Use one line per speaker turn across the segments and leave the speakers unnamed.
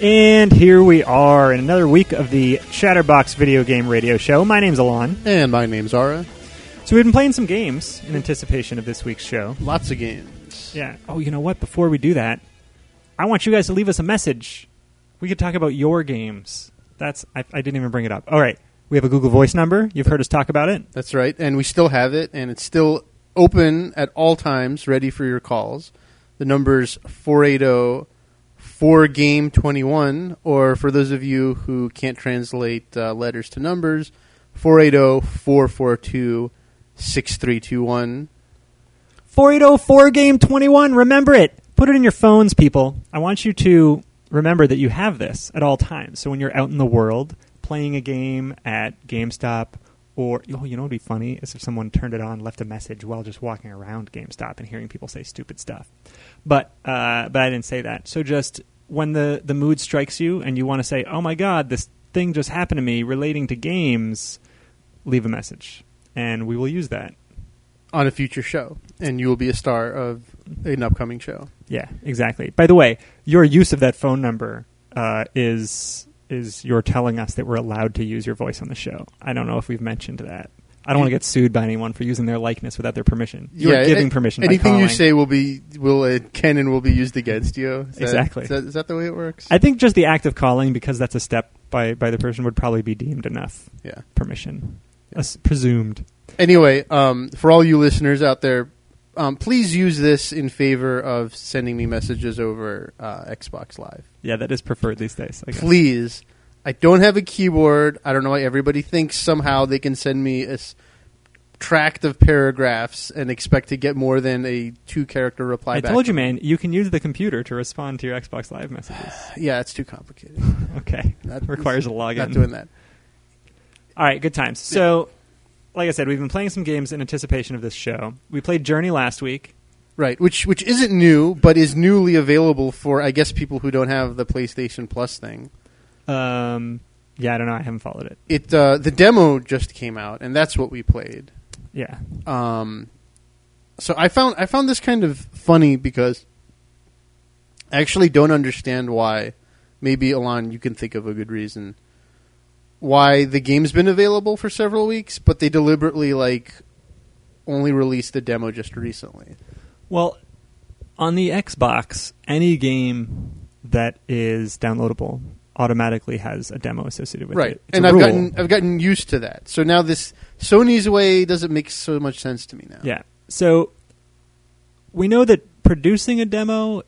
And here we are in another week of the Chatterbox Video Game Radio Show. My name's Alon.
And my name's Zara.
So we've been playing some games in anticipation of this week's show.
Lots of games.
Yeah. Oh, you know what? Before we do that, I want you guys to leave us a message. We could talk about your games. That's I, I didn't even bring it up. All right. We have a Google Voice number. You've heard us talk about it.
That's right. And we still have it, and it's still open at all times, ready for your calls. The number's 480 4 game 21, or for those of you who can't translate uh, letters to numbers, 480 442 6321.
4804 game 21. Remember it. Put it in your phones, people. I want you to remember that you have this at all times. So when you're out in the world playing a game at GameStop, or oh, you know, what'd be funny is if someone turned it on, left a message while just walking around GameStop and hearing people say stupid stuff. But uh, but I didn't say that. So just when the the mood strikes you and you want to say, "Oh my God, this thing just happened to me relating to games," leave a message, and we will use that.
on a future show, and you will be a star of an upcoming show.
Yeah, exactly. By the way, your use of that phone number uh, is is you're telling us that we're allowed to use your voice on the show. I don't know if we've mentioned that. I don't want to get sued by anyone for using their likeness without their permission. You're
Yeah,
giving permission.
Anything you say will be will uh, can and will be used against you. Is
Exactly.
Is that, is that the way it works?
I think just the act of calling, because that's a step by by the person, would probably be deemed enough
yeah.
permission, As presumed.
Anyway, um, for all you listeners out there, um, please use this in favor of sending me messages over uh, Xbox Live.
Yeah, that is preferred these days. I guess.
Please. I don't have a keyboard. I don't know why everybody thinks somehow they can send me a s- tract of paragraphs and expect to get more than a two character reply back.
I
back.
told you, man. You can use the computer to respond to your Xbox Live messages.
Yeah, it's too complicated.
Okay,
That
requires a login.
Not doing that.
All right, good times. So, like I said, we've been playing some games in anticipation of this show. We played Journey last week.
Right, which which isn't new, but is newly available for I guess people who don't have the PlayStation Plus thing.
Um, yeah, I don't know. I haven't followed it.
It uh, the demo just came out, and that's what we played.
Yeah.
Um, so I found I found this kind of funny because I actually don't understand why. Maybe Alon, you can think of a good reason why the game's been available for several weeks, but they deliberately like only released the demo just recently.
Well, on the Xbox, any game that is downloadable automatically has a demo associated with
right,
it. Right,
and I've
rule.
gotten I've gotten used to that. So now this Sony's way doesn't make so much sense to me now.
Yeah. So we know that producing a demo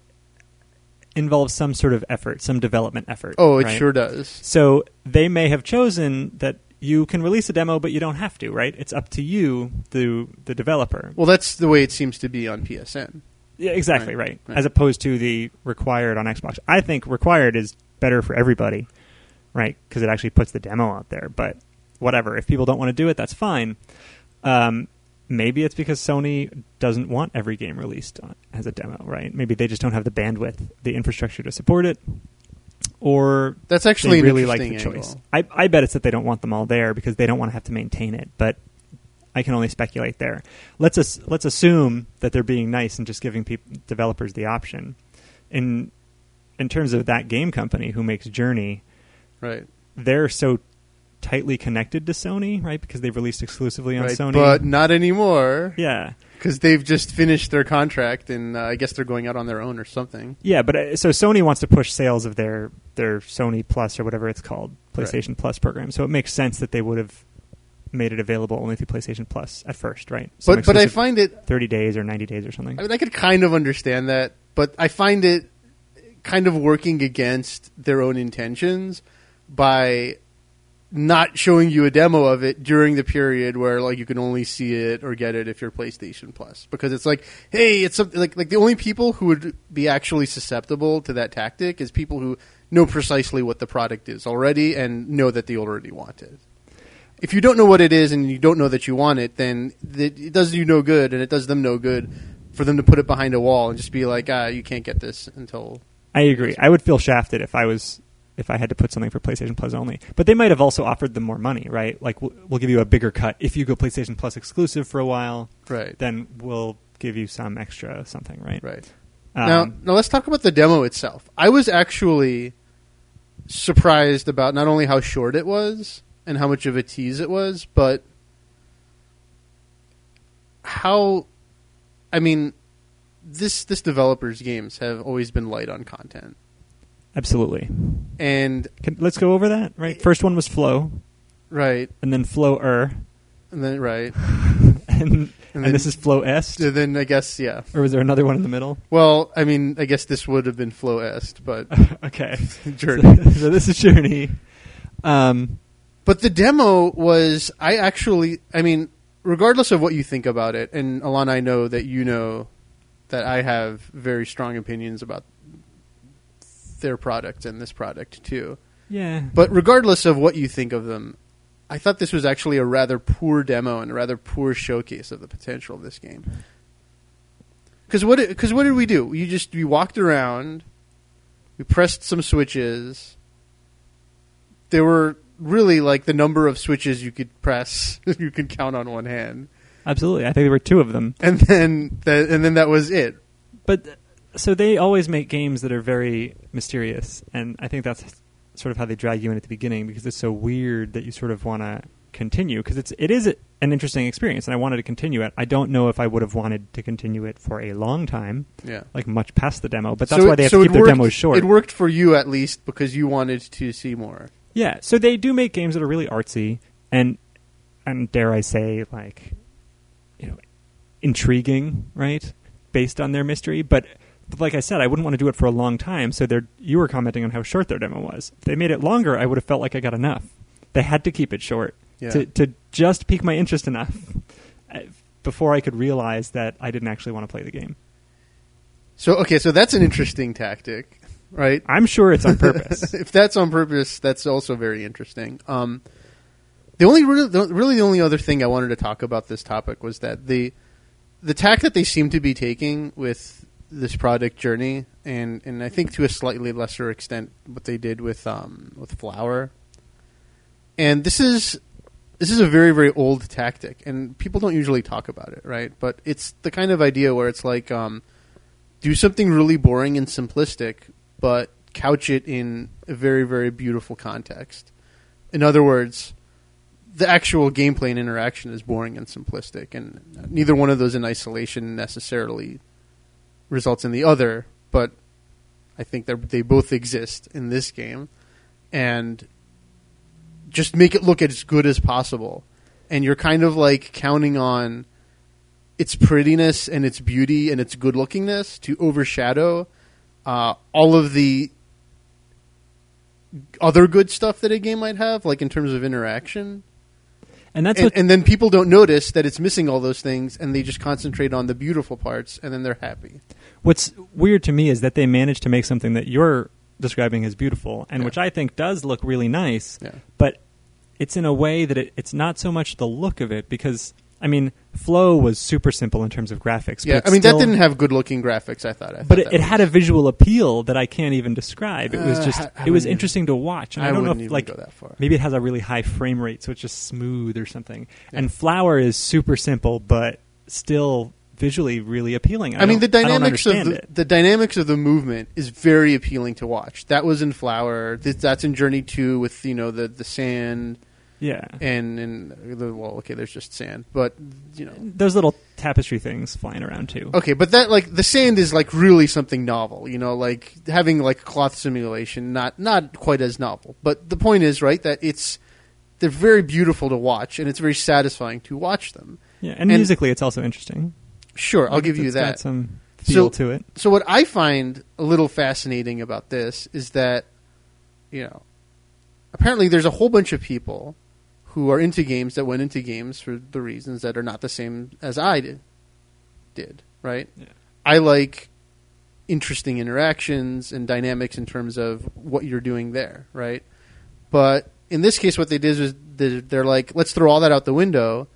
involves some sort of effort, some development effort.
Oh, it
right?
sure does.
So they may have chosen that you can release a demo, but you don't have to, right? It's up to you, the the developer.
Well, that's the way it seems to be on PSN.
Yeah, exactly
Right,
right.
right.
As opposed to the required on Xbox. I think required is better for everybody, right? Because it actually puts the demo out there. But whatever, if people don't want to do it, that's fine. Um, maybe it's because Sony doesn't want every game released on, as a demo, right? Maybe they just don't have the bandwidth, the infrastructure to support it, or
That's actually
they really like the
interesting
choice. I, I bet it's that they don't want them all there because they don't want to have to maintain it. But I can only speculate there. Let's as, let's assume that they're being nice and just giving peop developers the option. In in terms of that game company who makes Journey,
Right.
they're so tightly connected to Sony, right? Because they've released exclusively on
right,
Sony.
but not anymore.
yeah,
because they've just finished their contract, and uh, I guess they're going out on their own or something.
yeah. But uh, so Sony wants to push sales of their their Sony Plus or whatever it's called, PlayStation Plus program. So it makes sense that they would have made it available only through PlayStation Plus at first, right? Some
But but I find it.
30 days or 90 days or something.
I mean, I could kind of understand that, but I find it kind of working against their own intentions by not showing you a demo of it during the period where like you can only see it or get it if you're PlayStation Plus because it's like hey it's something like like the only people who would be actually susceptible to that tactic is people who know precisely what the product is already and know that they already want it. If you don't know what it is and you don't know that you want it, then it does you no good and it does them no good for them to put it behind a wall and just be like, ah, you can't get this until
I agree. I would feel shafted if I was if I had to put something for PlayStation Plus only. But they might have also offered them more money, right? Like we'll, we'll give you a bigger cut if you go PlayStation Plus exclusive for a while.
right,
Then we'll give you some extra something, right?
right.
Um,
now, now let's talk about the demo itself. I was actually surprised about not only how short it was and how much of a tease it was, but how I mean this this developer's games have always been light on content.
Absolutely.
And
Can, let's go over that. Right. First one was Flow,
right,
and then Flow-er,
and then right.
and and,
then-
this is Flow Est,
So then I guess yeah.
or was there another one in the middle?
Well, I mean, I guess this would have been Flow Est, but
okay.
Journey.
So, so this is Journey. Um,
But the demo was, I actually, I mean, regardless of what you think about it, and Alana, I know that you know that I have very strong opinions about their product and this product too.
yeah.
But regardless of what you think of them, I thought this was actually a rather poor demo and a rather poor showcase of the potential of this game. Because what? Because what did we do? You just we walked around, we pressed some switches. There were really like the number of switches you could press you could count on one hand,
Absolutely. I think there were two of them.
and then that, and then that was it.
But so they always make games that are very mysterious, and I think that's sort of how they drag you in at the beginning because it's so weird that you sort of want to continue because it's it is an interesting experience, and I wanted to continue it. I don't know if I would have wanted to continue it for a long time,
Yeah.
like much past the demo, but that's
So
why they have
so
to keep their
worked-
demos short.
It worked for you at least because you wanted to see more.
Yeah, so they do make games that are really artsy and and dare I say like you know intriguing, right? Based on their mystery, but but like I said, I wouldn't want to do it for a long time. So they're you were commenting on how short their demo was. If they made it longer, I would have felt like I got enough. They had to keep it short
Yeah.
to to just pique my interest enough uh, before I could realize that I didn't actually want to play the game.
So okay, so that's an interesting tactic, right?
I'm sure it's on purpose.
if that's on purpose, that's also very interesting. Um, the only really, the, really the only other thing I wanted to talk about this topic was that the the tack that they seem to be taking with this product journey, and and I think to a slightly lesser extent what they did with um, with Flower, and this is this is a very very old tactic, and people don't usually talk about it, right? But it's the kind of idea where it's like um, do something really boring and simplistic, but couch it in a very, very beautiful context. In other words, the actual gameplay and interaction is boring and simplistic, and neither one of those in isolation necessarily results in the other. But I think they they both exist in this game, and just make it look as good as possible. And you're kind of like counting on its prettiness and its beauty and its good lookingness to overshadow uh, all of the other good stuff that a game might have, like in terms of interaction.
And that's
And,
what
and then people don't notice that it's missing all those things, and they just concentrate on the beautiful parts, and then they're happy.
What's weird to me is that they managed to make something that you're describing as beautiful, and
Yeah.
which I think does look really nice,
Yeah.
but it's in a way that it, it's not so much the look of it because I mean, Flow was super simple in terms of graphics.
Yeah, I mean
still-
that didn't have good looking graphics. I thought, I thought
But it, it had a visual appeal that I can't even describe. It was
Uh,
just
I- I
it was interesting to watch, and I, don't know if like
go that far.
maybe it has a really high frame rate, so it's just smooth or something.
Yeah.
And Flower is super simple, but still visually really appealing. I,
I, mean, the
don't- I don't
dynamics of the, the dynamics of the movement is very appealing to watch. That was in Flower. That's in Journey Two with you know the the sand
Yeah,
and and the well, okay, there's just sand, but you know,
those little tapestry things flying around too.
okay, but that like the sand is like really something novel. You know, like having like cloth simulation, not not quite as novel. But the point is, right, that it's they're very beautiful to watch, and it's very satisfying to watch them.
Yeah, and,
And-
musically, it's also interesting.
Sure, I'll
Like,
give you
it's
that.
Got some feel
So-
to it.
So what I find a little fascinating about this is that, you know, apparently there's a whole bunch of people who are into games that went into games for the reasons that are not the same as I did. Did right?
Yeah.
I like interesting interactions and dynamics in terms of what you're doing there, right? But in this case, what they did was they're they're like, let's throw all that out the window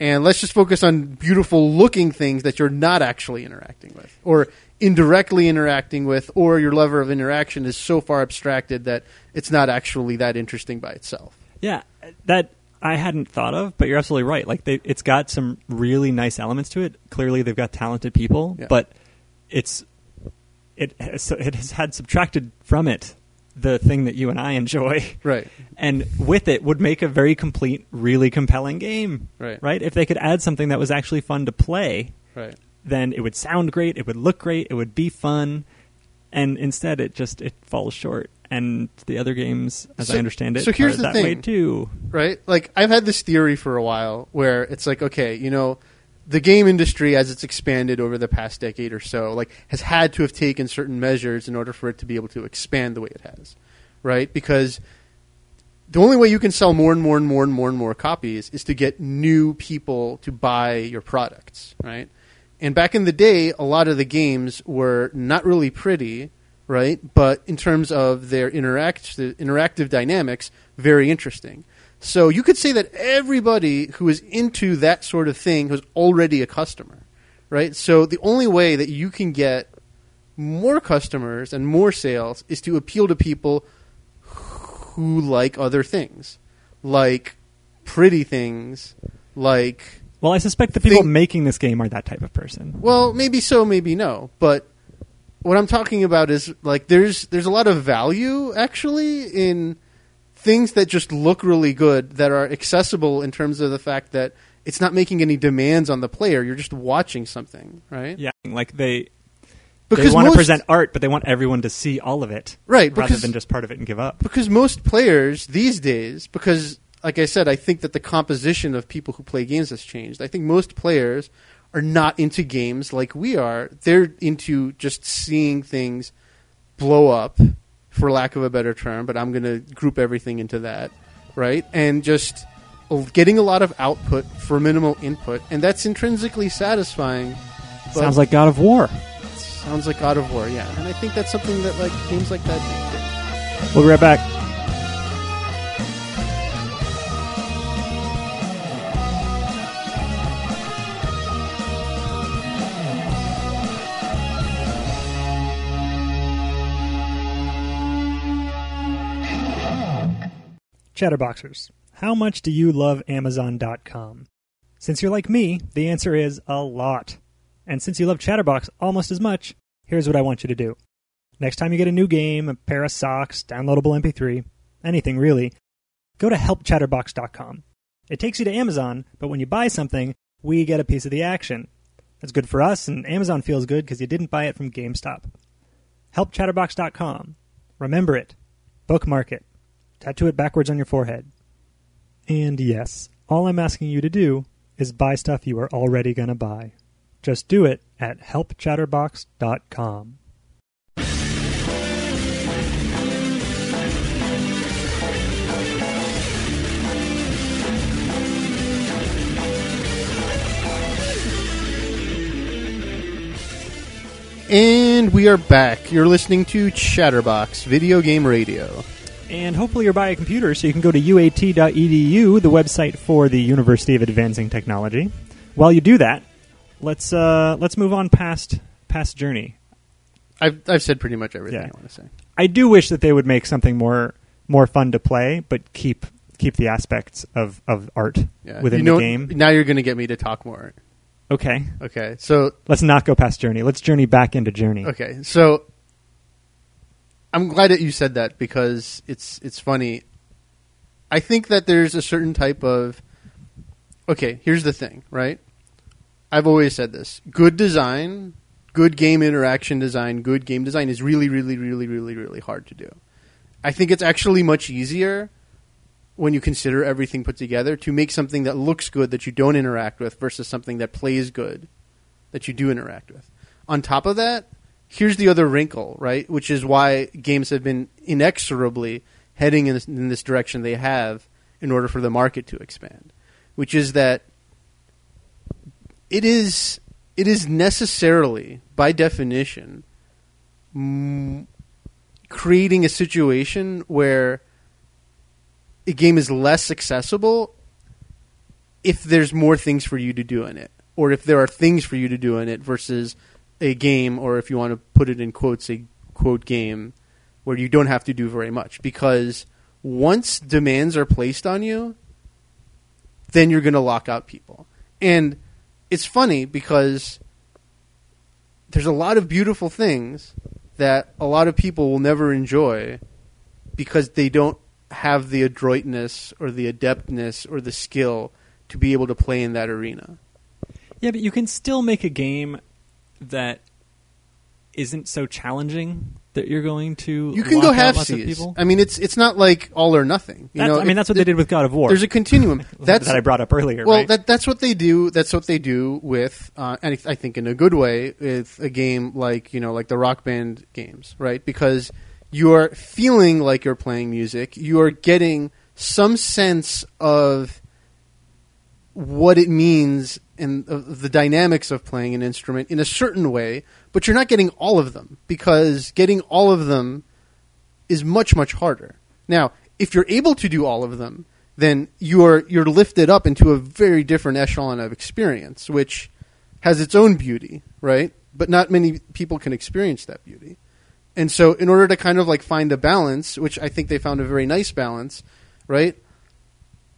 and let's just focus on beautiful looking things that you're not actually interacting with or indirectly interacting with or your level of interaction is so far abstracted that it's not actually that interesting by itself
Yeah, that I hadn't thought of, but you're absolutely right. Like they, it's got some really nice elements to it. Clearly, they've got talented people,
Yeah.
but it's it has, it has had subtracted from it the thing that you and I enjoy.
Right.
And with it would make a very complete, really compelling game.
Right.
Right? If they could add something that was actually fun to play,
Right.
then it would sound great, it would look great, it would be fun. And instead it just it falls short. And the other games, as
So-
I understand it,
so here's
are
the
that way too.
right? Like I've had this theory for a while where it's like, okay, you know, the game industry as it's expanded over the past decade or so, like has had to have taken certain measures in order for it to be able to expand the way it has, right? Because the only way you can sell more and more and more and more and more copies is to get new people to buy your products, right? And back in the day, a lot of the games were not really pretty, right? But in terms of their interact interactive dynamics, very interesting. So you could say that everybody who is into that sort of thing was already a customer, right? So the only way that you can get more customers and more sales is to appeal to people who like other things, like pretty things, like
Well, I suspect the people making this game are that type of person.
well, maybe so, maybe no. But what I'm talking about is like there's there's a lot of value actually in things that just look really good that are accessible in terms of the fact that it's not making any demands on the player. You're just watching something, right?
Yeah, like they
Because
they want to present art, but they want everyone to see all of it,
right
rather
because
than just part of it and give up.
because most players these days because like i said i think that the composition of people who play games has changed i think most players are not into games like we are they're into just seeing things blow up for lack of a better term but i'm going to group everything into that right and just getting a lot of output for minimal input and that's intrinsically satisfying
Sounds like God of War.
sounds like god of war yeah and i think that's something that like games like that do.
We'll be right back. Chatterboxers, how much do you love Amazon.com? Since you're like me, the answer is a lot. And since you love Chatterbox almost as much, here's what I want you to do. Next time you get a new game, a pair of socks, downloadable MP3, anything really, go to helpchatterbox.com. It takes you to Amazon, but when you buy something, we get a piece of the action. That's good for us, and Amazon feels good because you didn't buy it from GameStop. Helpchatterbox.com. Remember it. Bookmark it. Tattoo it backwards on your forehead. And yes, all I'm asking you to do is buy stuff you are already going to buy. Just do it at helpchatterbox.com.
And we are back. You're listening to Chatterbox Video Game Radio.
And hopefully you're by a computer, so you can go to uat.edu, the website for the University of Advancing Technology. While you do that, let's uh, let's move on past past Journey.
I've I've said pretty much everything
Yeah.
I want to say.
I do wish that they would make something more more fun to play, but keep keep the aspects of, of art
Yeah.
within
you know,
the game.
Now you're going to get me to talk more.
Okay,
Okay. So
let's not go past Journey. Let's journey back into Journey.
okay. So I'm glad that you said that because it's it's funny. I think that there's a certain type of Okay, here's the thing, right? I've always said this. Good design, good game interaction design, good game design is really really really really really hard to do. I think it's actually much easier when you consider everything put together to make something that looks good that you don't interact with versus something that plays good that you do interact with. On top of that, here's the other wrinkle, right? Which is why games have been inexorably heading in this, in this direction they have in order for the market to expand, which is that it is it is necessarily by definition mm, creating a situation where a game is less accessible if there's more things for you to do in it, or if there are things for you to do in it versus a game, or if you want to put it in quotes, a quote game where you don't have to do very much. Because once demands are placed on you, then you're going to lock out people. And it's funny because there's a lot of beautiful things that a lot of people will never enjoy because they don't have the adroitness or the adeptness or the skill to be able to play in that arena.
Yeah, but you can still make a game that isn't so challenging that you're going to.
You can go half seas. I mean, it's it's not like all or nothing. You
That's-
know,
I mean, that's what they did with God of War.
There's a continuum. That's
that I brought up earlier.
well,
right?
that that's what they do. That's what they do with, uh, and I think in a good way, with a game like you know, like the Rock Band games, right? Because you're feeling like you're playing music. You are getting some sense of what it means and the dynamics of playing an instrument in a certain way, but you're not getting all of them because getting all of them is much much harder. Now, if you're able to do all of them, then you're you're lifted up into a very different echelon of experience, which has its own beauty, right? But not many people can experience that beauty. And so in order to kind of like find a balance, which I think they found a very nice balance, right?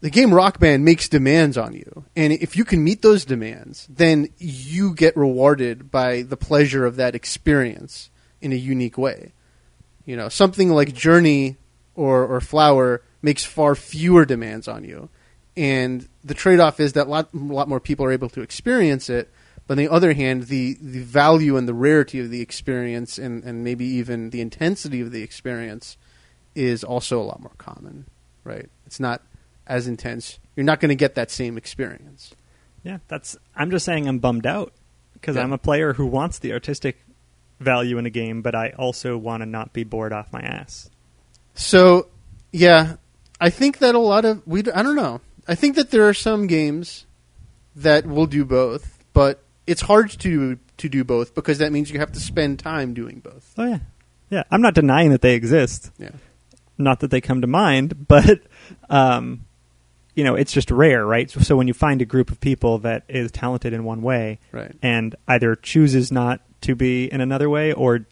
The game Rock Band makes demands on you. And if you can meet those demands, then you get rewarded by the pleasure of that experience in a unique way. You know, something like Journey or, or Flower makes far fewer demands on you. And the trade off is that a lot, a lot more people are able to experience it. But on the other hand, the, the value and the rarity of the experience and, and maybe even the intensity of the experience is also a lot more common, right? It's not as intense. You're not going to get that same experience.
yeah, that's. I'm just saying I'm bummed out because
Yeah.
I'm a player who wants the artistic value in a game, but I also want to not be bored off my ass.
So, yeah, I think that a lot of we I don't know. I think that there are some games that will do both, but it's hard to to do both because that means you have to spend time doing both.
Oh yeah, yeah. I'm not denying that they exist.
Yeah.
Not that they come to mind, but um, you know, it's just rare, right? So, so when you find a group of people that is talented in one way
Right.
and either chooses not to be in another way or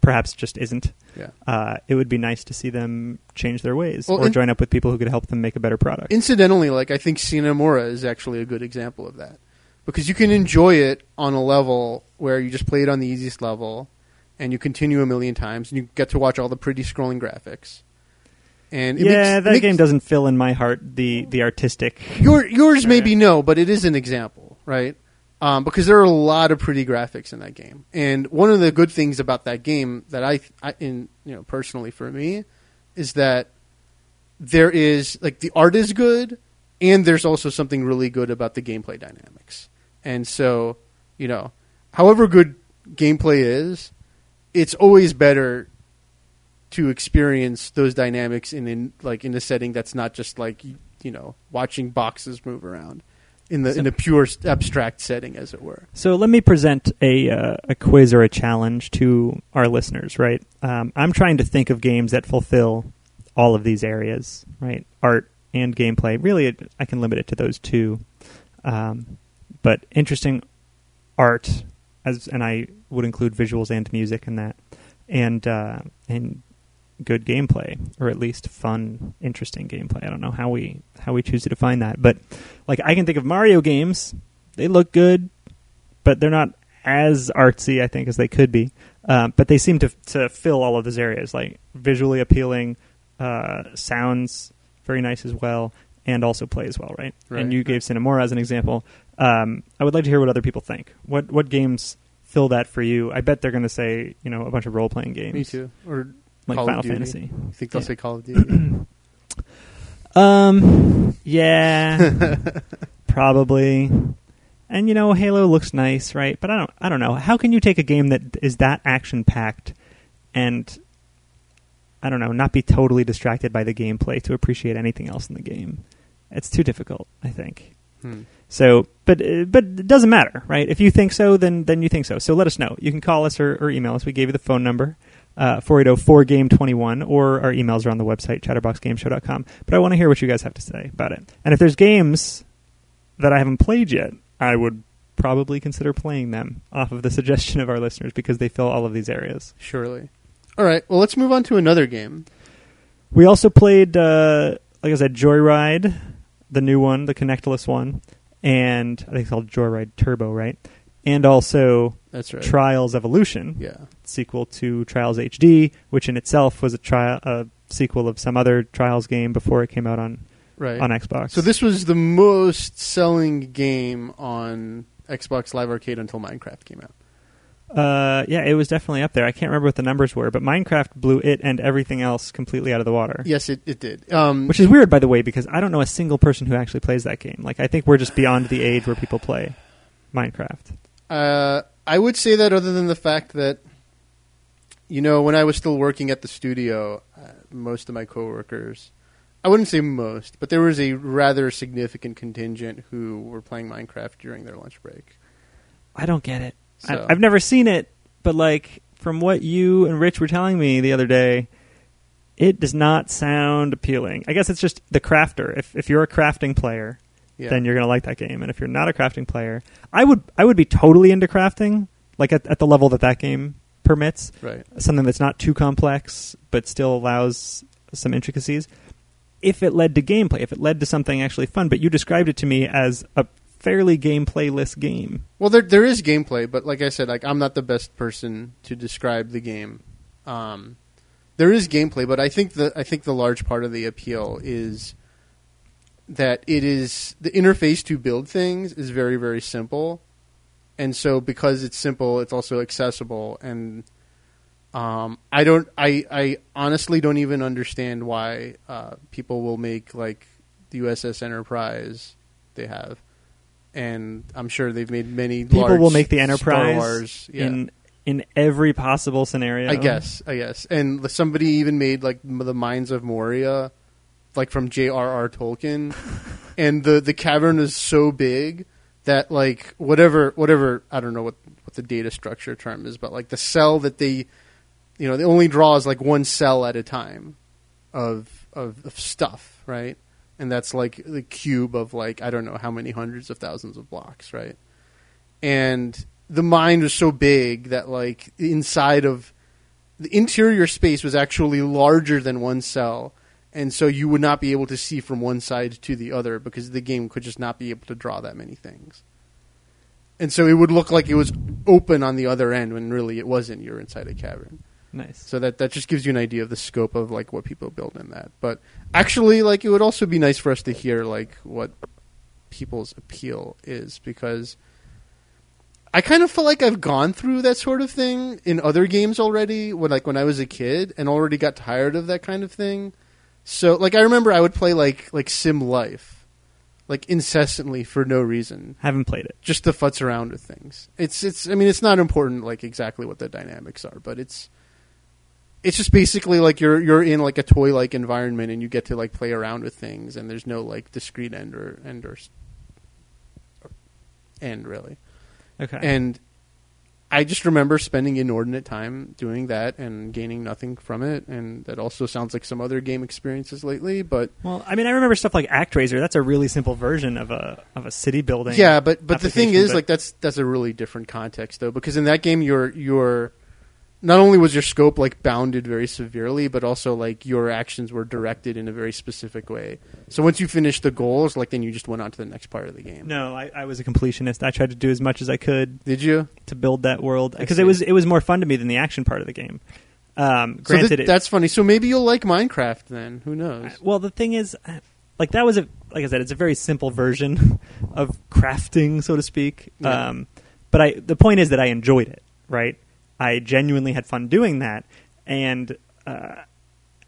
perhaps just isn't,
Yeah.
uh, it would be nice to see them change their ways
Well,
or
in-
join up with people who could help them make a better product.
Incidentally, like I think Sine Mora is actually a good example of that because you can enjoy it on a level where you just play it on the easiest level and you continue a million times and you get to watch all the pretty scrolling graphics. And it
yeah,
makes-
that
makes-
game doesn't fill in my heart the the artistic.
Your yours
Yeah.
maybe no, but it is an example, right? Um, because there are a lot of pretty graphics in that game, and one of the good things about that game that I, I in you know personally for me, is that there is like the art is good, and there's also something really good about the gameplay dynamics. And so, you know, however good gameplay is, it's always better to experience those dynamics in, in like in a setting that's not just like you know watching boxes move around in the in a pure abstract setting as it were
So let me present a uh, a quiz or a challenge to our listeners. Right, um, I'm trying to think of games that fulfill all of these areas. Right, art and gameplay. Really, it, I can limit it to those two. Um, but interesting art, as and I would include visuals and music in that, and uh, and good gameplay, or at least fun, interesting gameplay. I don't know how we how we choose to define that, but like I can think of Mario games. They look good, but they're not as artsy, I think, as they could be. Um, but they seem to to fill all of those areas, like visually appealing, uh, sounds very nice as well, and also play as well, right?
Right,
and you gave Sine Mora as an example. Um, I would like to hear what other people think. What what games fill that for you? I bet they're going to say you know a bunch of role playing games.
me too or
Like
Call
Final. Fantasy.
you think they'll
Yeah.
say call of duty
Um, yeah, probably. And you know, Halo looks nice, right? But I don't, I don't know. How can you take a game that is that action packed and I don't know, not be totally distracted by the gameplay to appreciate anything else in the game? It's too difficult, I think.
Hmm.
So, but but it doesn't matter, right? If you think so, then then you think so. So let us know. You can call us or, or email us. We gave you the phone number, uh, 480-4game21, or our emails are on the website, chatterboxgameshow.com. But I want to hear what you guys have to say about it. And if there's games that I haven't played yet, I would probably consider playing them off of the suggestion of our listeners because they fill all of these areas.
surely all right well let's move on to another game
We also played, uh, like I said, Joyride, the new one, the Kinectless one, and I think it's called Joyride Turbo, right? And also
that's right
Trials Evolution,
yeah
sequel to Trials HD, which in itself was a trial, a sequel of some other Trials game before it came out on
right.
on Xbox.
So this was the most selling game on Xbox Live Arcade until Minecraft came out.
Uh, yeah, it was definitely up there. I can't remember what the numbers were, but Minecraft blew it and everything else completely out of the water.
Yes, it, it did. Um,
Which is weird, by the way, because I don't know a single person who actually plays that game. Like, I think we're just beyond the age where people play Minecraft.
Uh, I would say that other than the fact that, you know, when I was still working at the studio, uh, most of my coworkers, I wouldn't say most, but there was a rather significant contingent who were playing Minecraft during their lunch break.
I don't get it.
So,
I, I've never seen it, but like from what you and Rich were telling me the other day, it does not sound appealing. I guess it's just the crafter. If if you're a crafting player,
yeah.
then you're gonna like that game. And if you're not a crafting player, I would I would be totally into crafting, like at, at the level that that game permits,
right.
something that's not too complex but still allows some intricacies. If it led to gameplay, if it led to something actually fun, but you described it to me as a fairly gameplayless game.
Well, there there is gameplay, but like I said, like I'm not the best person to describe the game. Um, there is gameplay, but I think the I think the large part of the appeal is that it is the interface to build things is very very simple, and so because it's simple, it's also accessible. And um, I don't I I honestly don't even understand why uh, people will make like the USS Enterprise they have and I'm sure they've made many.
People
large
will make the Enterprise
Wars, yeah.
in in every possible scenario.
I guess, I guess, and somebody even made like the Mines of Moria, like from J.R.R. Tolkien, and the the cavern is so big that like whatever whatever I don't know what what the data structure term is, but like the cell that they, you know, they only draws like one cell at a time, of of, of stuff, right? and that's like the cube of like I don't know how many hundreds of thousands of blocks, right? And the mind was so big that like inside of the interior space was actually larger than one cell, and so you would not be able to see from one side to the other because the game could just not be able to draw that many things. And so it would look like it was open on the other end when really it wasn't. You're inside a cavern.
Nice.
So that that just gives you an idea of the scope of like what people build in that. But actually, like it would also be nice for us to hear like what people's appeal is because I kind of feel like I've gone through that sort of thing in other games already. When like when I was a kid and already got tired of that kind of thing. So like I remember I would play like like SimLife, like incessantly for no reason
Haven't played it.
just to futz around with things. It's it's I mean it's not important like exactly what the dynamics are, but it's it's just basically like you're you're in like a toy like environment and you get to like play around with things and there's no like discrete end or end or s- end really.
Okay.
And I just remember spending inordinate time doing that and gaining nothing from it and that also sounds like some other game experiences lately, but
well, I mean, I remember stuff like ActRaiser. That's a really simple version of a of a city building.
Yeah, but but the thing is,
but-
like that's that's a really different context though, because in that game, you're you're not only was your scope like bounded very severely, but also like your actions were directed in a very specific way. So once you finished the goals, like then you just went on to the next part of the game.
No, I, I was a completionist. I tried to do as much as I could
Did you?
to build that world because it was it was more fun to me than the action part of the game. Um,
So
granted,
th-
it,
that's funny. So maybe you'll like Minecraft then. Who knows?
well, the thing is, like that was a like I said, it's a very simple version of crafting, so to speak.
Yeah.
Um, but I the point is that I enjoyed it. Right, I genuinely had fun doing that, and uh,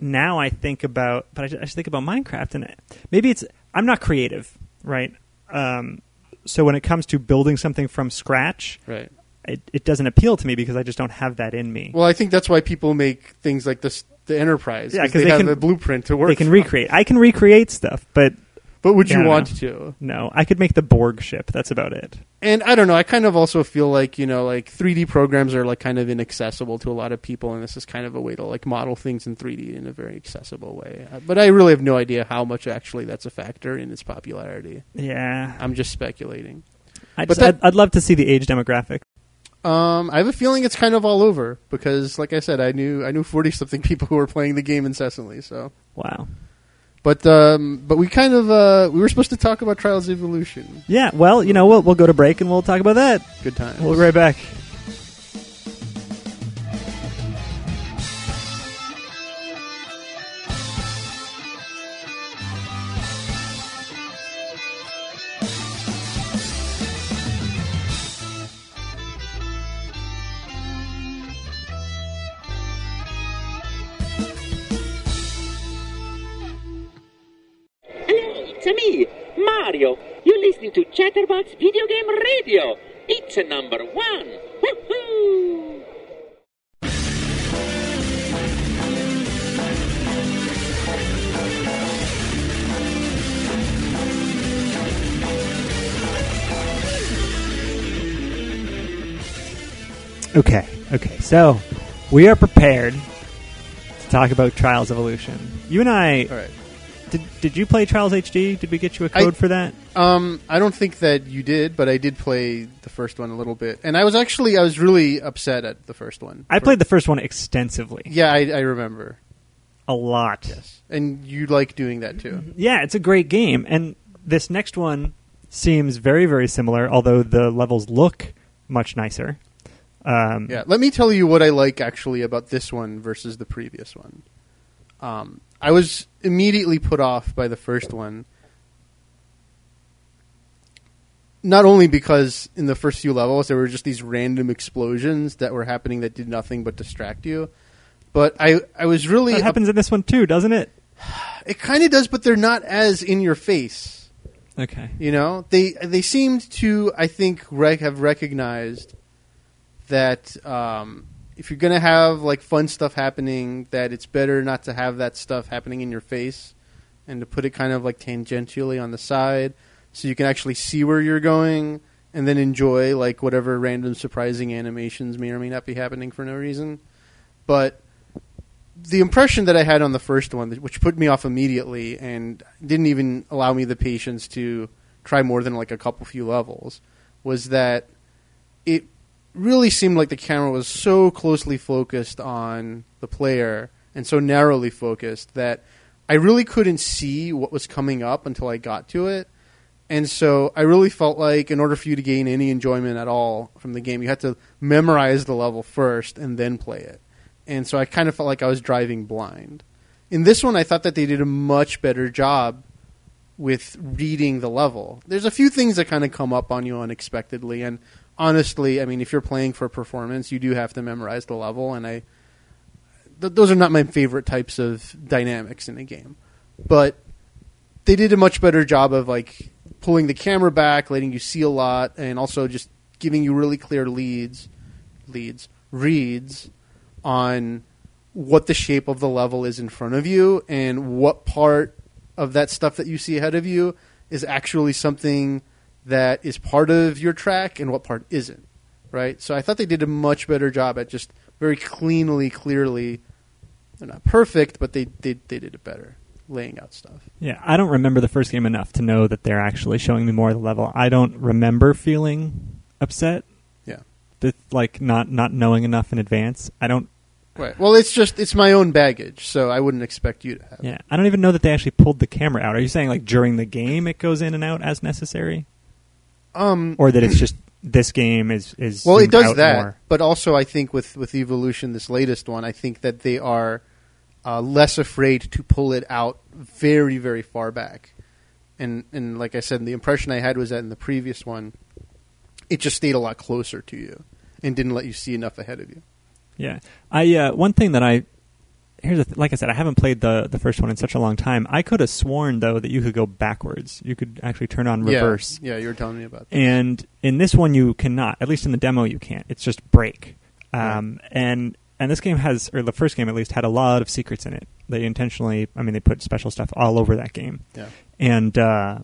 now I think about, but I just, I just think about Minecraft, and it maybe it's I'm not creative, right? Um, so when it comes to building something from scratch,
Right.
it, it doesn't appeal to me because I just don't have that in me.
Well, I think that's why people make things like this. The Enterprise,
Yeah,
'cause
'cause
they,
they
have
can-
a blueprint to work.
they can
from.
recreate. I can recreate stuff, but
But would
Yeah,
you want
know.
to?
no, I could make the Borg ship. That's about it.
and I don't know. I kind of also feel like you know, like 3D programs are like kind of inaccessible to a lot of people, and this is kind of a way to like model things in 3D in a very accessible way. Uh, But I really have no idea how much actually that's a factor in its popularity.
Yeah,
I'm just speculating.
I
but
just,
that-
I'd, I'd love to see the age demographic.
Um, I have a feeling it's kind of all over because, like I said, I knew I knew 40 something people who were playing the game incessantly. So,
Wow.
But um, but we kind of uh, we were supposed to talk about Trials Evolution.
Yeah. Well, you know, we'll we'll go to break and we'll talk about that.
Good times.
We'll be right back.
Mario. You're listening to Chatterbox Video Game Radio. It's a number one. Woohoo!
Okay, okay. So we are prepared to talk about Trials Evolution. You and I
All right.
Did. Did you play Trials HD? Did we get you a code for that?
Um, I don't think that you did, but I did play the first one a little bit, and I was actually I was really upset at the first one.
I played the first one extensively,
Yeah, I, I remember.
a lot.
Yes, and you like doing that too.
Yeah, it's a great game, and this next one seems very, very similar. Although the levels look much nicer. Um,
Yeah, let me tell you what I like actually about this one versus the previous one. Um, I was immediately put off by the first one. Not only because in the first few levels there were just these random explosions that were happening that did nothing but distract you, but I I was really
that happens in this one too, doesn't it?
it kind of does, but they're not as in your face.
Okay.
You know, they they seemed to, I think, rec- have recognized that um, if you're gonna have like fun stuff happening, that it's better not to have that stuff happening in your face, and to put it kind of like tangentially on the side, so you can actually see where you're going, and then enjoy like whatever random surprising animations may or may not be happening for no reason. But the impression that I had on the first one, which put me off immediately and didn't even allow me the patience to try more than like a couple few levels, was that it really seemed like the camera was so closely focused on the player and so narrowly focused that I really couldn't see what was coming up until I got to it. And so I really felt like in order for you to gain any enjoyment at all from the game, you had to memorize the level first and then play it and so I kind of felt like I was driving blind. In this one, I thought that they did a much better job with reading the level. There's a few things that kind of come up on you unexpectedly, and honestly, I mean, if you're playing for performance, you do have to memorize the level, and I th- those are not my favorite types of dynamics in a game, but they did a much better job of like pulling the camera back, letting you see a lot, and also just giving you really clear leads, leads, reads on what the shape of the level is in front of you and what part of that stuff that you see ahead of you is actually something that is part of your track and what part isn't. Right? So I thought they did a much better job at just very cleanly, clearly they're not perfect, but they, they, they did it better, laying out stuff.
Yeah, I don't remember the first game enough to know that they're actually showing me more of the level. I don't remember feeling upset.
Yeah.
With, like not not knowing enough in advance. I don't.
Right. Well, it's just it's my own baggage, so I wouldn't expect you to have.
Yeah, I don't even know that they actually pulled the camera out. Are you saying like during the game it goes in and out as necessary,
Um,
or that it's just this game is is
well, it does that,
more?
but also I think with with Evolution, this latest one, I think that they are uh, less afraid to pull it out very very far back, and and like I said, the impression I had was that in the previous one, it just stayed a lot closer to you and didn't let you see enough ahead of you.
Yeah, I uh, one thing that I here's th- like I said I haven't played the the first one in such a long time. I could have sworn though that you could go backwards. You could actually turn on reverse.
Yeah, yeah, you were telling me about that.
and in this one you cannot at least in the demo you can't it's just break um, and and this game has or the first game at least had a lot of secrets in it they intentionally i mean they put special stuff all over that game
Yeah.
and uh,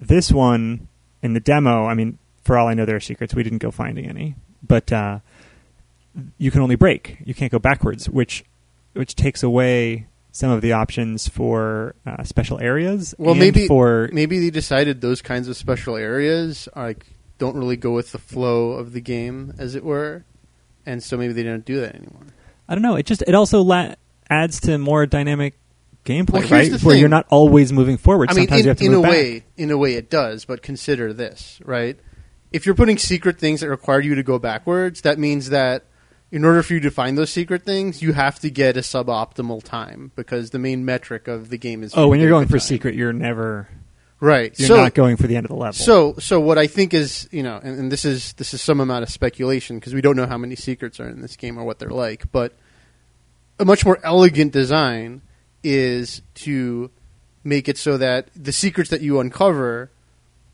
this one in the demo i mean for all i know there are secrets we didn't go finding any but uh, you can only break you can't go backwards which which takes away some of the options for uh, special areas
Well,
and
maybe
for
maybe they decided those kinds of special areas are like don't really go with the flow of the game, as it were, and so maybe they don't do that anymore.
I don't know. It just it also la- adds to more dynamic gameplay,
Well,
right? Where you're not always moving forward.
I mean,
Sometimes
in,
you have to
in
move
a
back.
way, in a way, it does. But consider this, right? If you're putting secret things that require you to go backwards, that means that in order for you to find those secret things, you have to get a suboptimal time because the main metric of the game is.
Oh, when you're going for
time.
secret, you're never
right?
you're
so,
not going for the end of the level.
So, so what I think is, you know, and, and this is this is some amount of speculation because we don't know how many secrets are in this game or what they're like, but a much more elegant design is to make it so that the secrets that you uncover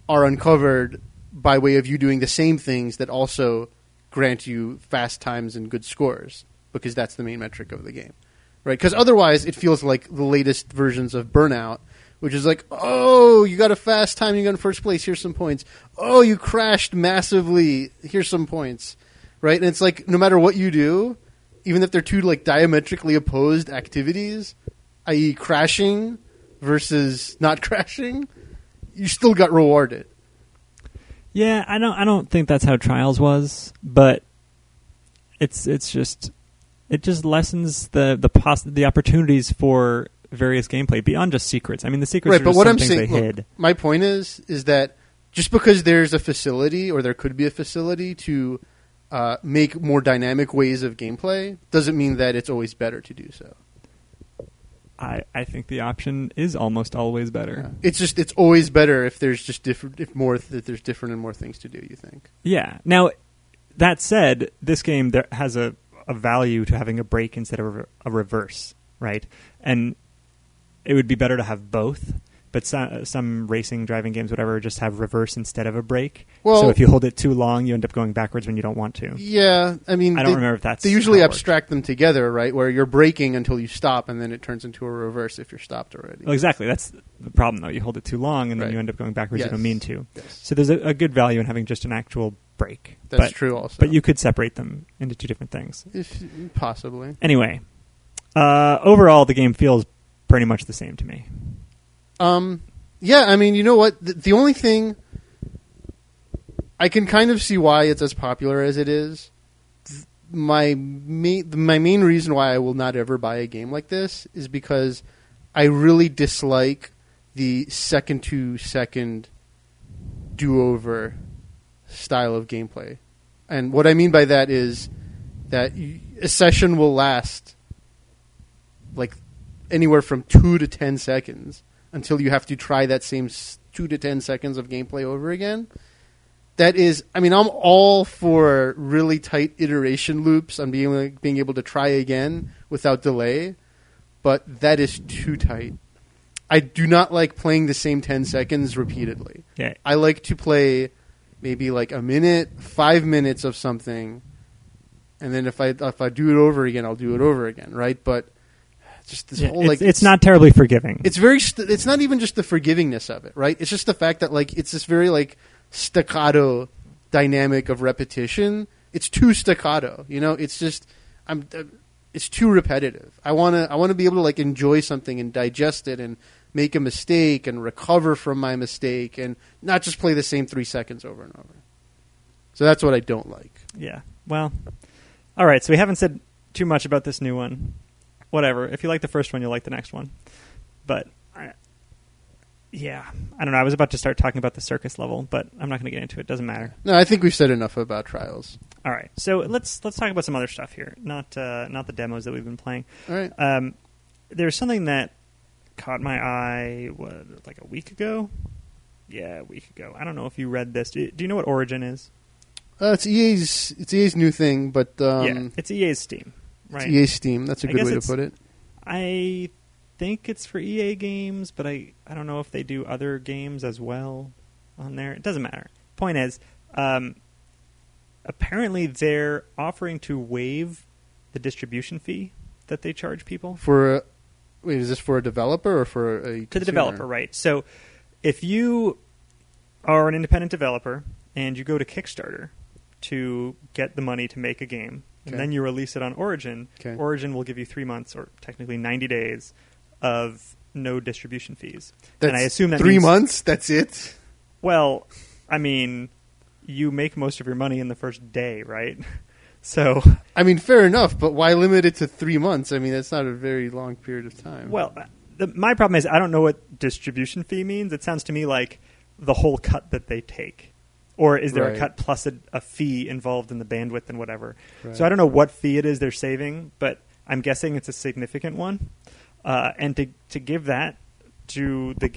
are uncovered by way of you doing the same things that also grant you fast times and good scores because that's the main metric of the game. Right? Because otherwise it feels like the latest versions of Burnout, which is like, oh, you got a fast time, you got in first place, here's some points. Oh, you crashed massively, here's some points. Right? And it's like no matter what you do, even if they're two like diametrically opposed activities, i.e., crashing versus not crashing, you still got rewarded.
Yeah, I don't. I don't think that's how Trials was, but it's it's just it just lessens the the poss- the opportunities for various gameplay beyond just secrets. I mean, the secrets
right,
are
but
just
what I'm saying,
they
look,
hid.
my point is, is that just because there's a facility or there could be a facility to uh, make more dynamic ways of gameplay, doesn't mean that it's always better to do so.
I I think the option is almost always better.
It's just it's always better if there's just different, if more, if there's different and more things to do. You think?
Yeah. Now, that said, this game there has a, a value to having a brake instead of a reverse, right? And it would be better to have both. But some, some racing, driving games, whatever, just have reverse instead of a brake.
Well-
so if you hold it too long, you end up going backwards when you don't want to.
Yeah, I mean,
I don't
they,
remember if that's
they usually
it works.
abstract them together, right? Where you're braking until you stop, and then it turns into a reverse if you're stopped already.
Well, exactly. That's the problem, though. You hold it too long, and then
Right.
you end up going backwards.
Yes.
You don't mean to.
Yes.
So there's a, a good value in having just an actual brake.
That's
but,
true, also.
But you could separate them into two different things.
If, possibly.
Anyway, uh, overall, the game feels pretty much the same to me.
Um, yeah, I mean, you know what? The, the only thing I can kind of see why it's as popular as it is. My main, my main reason why I will not ever buy a game like this is because I really dislike the second to second do over style of gameplay. And what I mean by that is that a session will last like anywhere from two to ten seconds until you have to try that same two to ten seconds of gameplay over again. That is, I mean, I'm all for really tight iteration loops on being being able to try again without delay, but that is too tight. I do not like playing the same ten seconds repeatedly.
Yeah.
I like to play maybe like a minute, five minutes of something, and then if I if I do it over again, I'll do it over again, right? But just this
Yeah,
whole
it's,
like
it's not terribly forgiving.
it's very st- it's not even just the forgivingness of it, right? It's just the fact that like it's this very like staccato dynamic of repetition. It's too staccato, you know. It's just I'm. Uh, it's too repetitive. I want to. I want to be able to like enjoy something and digest it and make a mistake and recover from my mistake and not just play the same three seconds over and over. So that's what I don't like.
Yeah. Well, all right. So we haven't said too much about this new one. Whatever. If you like the first one, you'll like the next one. But I, yeah, I don't know. I was about to start talking about the circus level, but I'm not going to get into it. Doesn't matter.
No, I think we've said enough about trials.
All right. So let's let's talk about some other stuff here. Not uh, not the demos that we've been playing.
All right.
Um, there's something that caught my eye what, like a week ago. Yeah, a week ago. I don't know if you read this. Do you, do you know what Origin is?
Uh, it's EA's. It's EA's new thing, but um,
yeah, it's EA's Steam,
it's? EA Steam. That's a
I
good way to put it.
I think it's for EA games, but I, I don't know if they do other games as well on there. It doesn't matter. Point is, um, apparently they're offering to waive the distribution fee that they charge people
For a, wait, is this for a developer or for a
to the developer, right? So if you are an independent developer and you go to Kickstarter to get the money to make a game, and
Okay.
then you release it on Origin,
Okay.
Origin will give you three months or technically 90 days of no distribution fees.
That's
and I assume that
three
means-
months. That's it.
Well, I mean, you make most of your money in the first day, right? So,
I mean, fair enough, but why limit it to three months? I mean, that's not a very long period of time.
well, uh, the, my problem is I don't know what distribution fee means. It sounds to me like the whole cut that they take. Or is there
Right.
a cut plus a, a fee involved in the bandwidth and whatever?
Right.
So I don't know what fee it is they're saving, but I'm guessing it's a significant one. Uh, and to to give that to the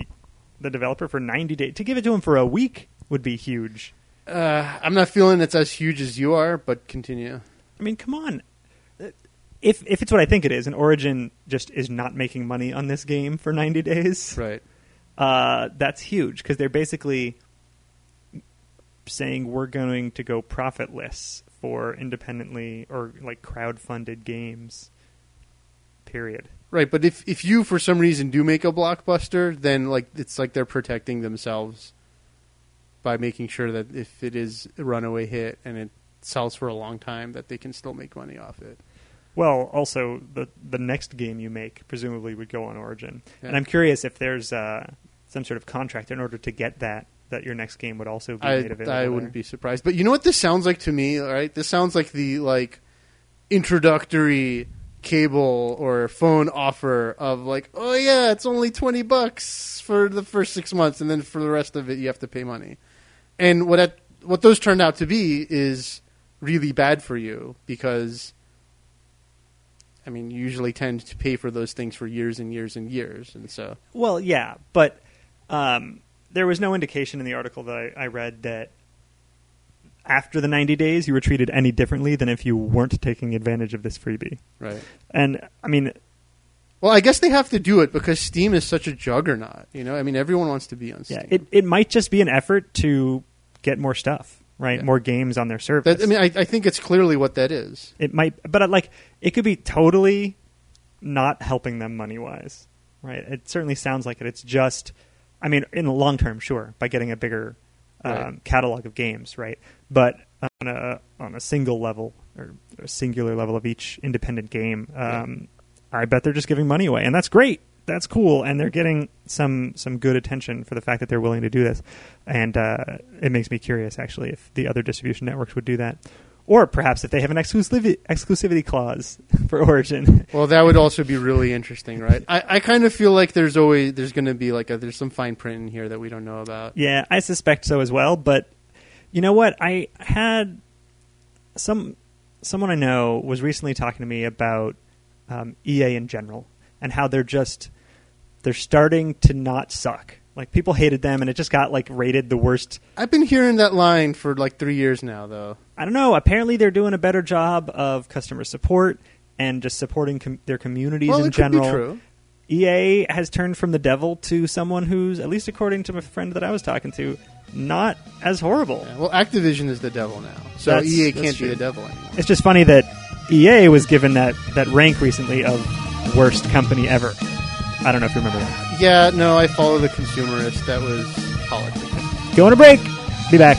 the developer for 90 days, to give it to him for a week would be huge.
uh, I'm not feeling it's as huge as you are, but continue.
I mean, come on. Uh, if if it's what I think it is, and Origin just is not making money on this game for 90 days,
Right.
uh, that's huge because they're basically saying we're going to go profitless for independently or like crowd-funded games. Period.
Right, but if if you for some reason do make a blockbuster, then like it's like they're protecting themselves by making sure that if it is a runaway hit and it sells for a long time, that they can still make money off it.
Well, also the the next game you make presumably would go on Origin,
Yeah.
and I'm curious if there's uh, some sort of contract in order to get that that your next game would also be
I
made available.
I wouldn't be surprised. But you know what this sounds like to me, right? This sounds like the like introductory cable or phone offer of like, oh yeah, it's only twenty bucks for the first six months, and then for the rest of it, you have to pay money. And what that, what those turned out to be is really bad for you because. I mean, you usually tend to pay for those things for years and years and years, and so
Well, yeah, but um, there was no indication in the article that I, I read that after the 90 days you were treated any differently than if you weren't taking advantage of this freebie.
right.
And I mean,
Well, I guess they have to do it because Steam is such a juggernaut. You know, I mean, everyone wants to be on Steam.
yeah, it it might just be an effort to get more stuff, right?
Yeah.
More games on their service.
That, I mean, I, I think it's clearly what that is.
it might, but uh, like it could be totally not helping them money wise, right? It certainly sounds like it. It's just, I mean, in the long term, sure, by getting a bigger um,
Right.
catalog of games, right? But on a on a single level or a singular level of each independent game, um, I bet they're just giving money away, and that's great. That's cool, and they're getting some some good attention for the fact that they're willing to do this, and uh, it makes me curious actually if the other distribution networks would do that, or perhaps if they have an exclusivity exclusivity clause for Origin.
Well, that would also be really interesting, right? I, I kind of feel like there's always there's going to be like a, there's some fine print in here that we don't know about.
Yeah, I suspect so as well. But you know what? I had some someone I know was recently talking to me about um, EA in general and how they're just they're starting to not suck. Like people hated them, and it just got like rated the worst.
I've been hearing that line for like three years now, though.
I don't know. Apparently, they're doing a better job of customer support and just supporting com- their communities
Well,
in
it could be
general.
true.
EA has turned from the devil to someone who's, at least according to my friend that I was talking to, not as horrible.
Yeah, well, Activision is the devil now, so
That's-
EA
that's
can't
true.
be the devil anymore.
It's just funny that EA was given that, that rank recently of worst company ever. I don't know if you remember that.
Yeah, no, I follow the consumerist. That was politics.
Go on a break. Be back.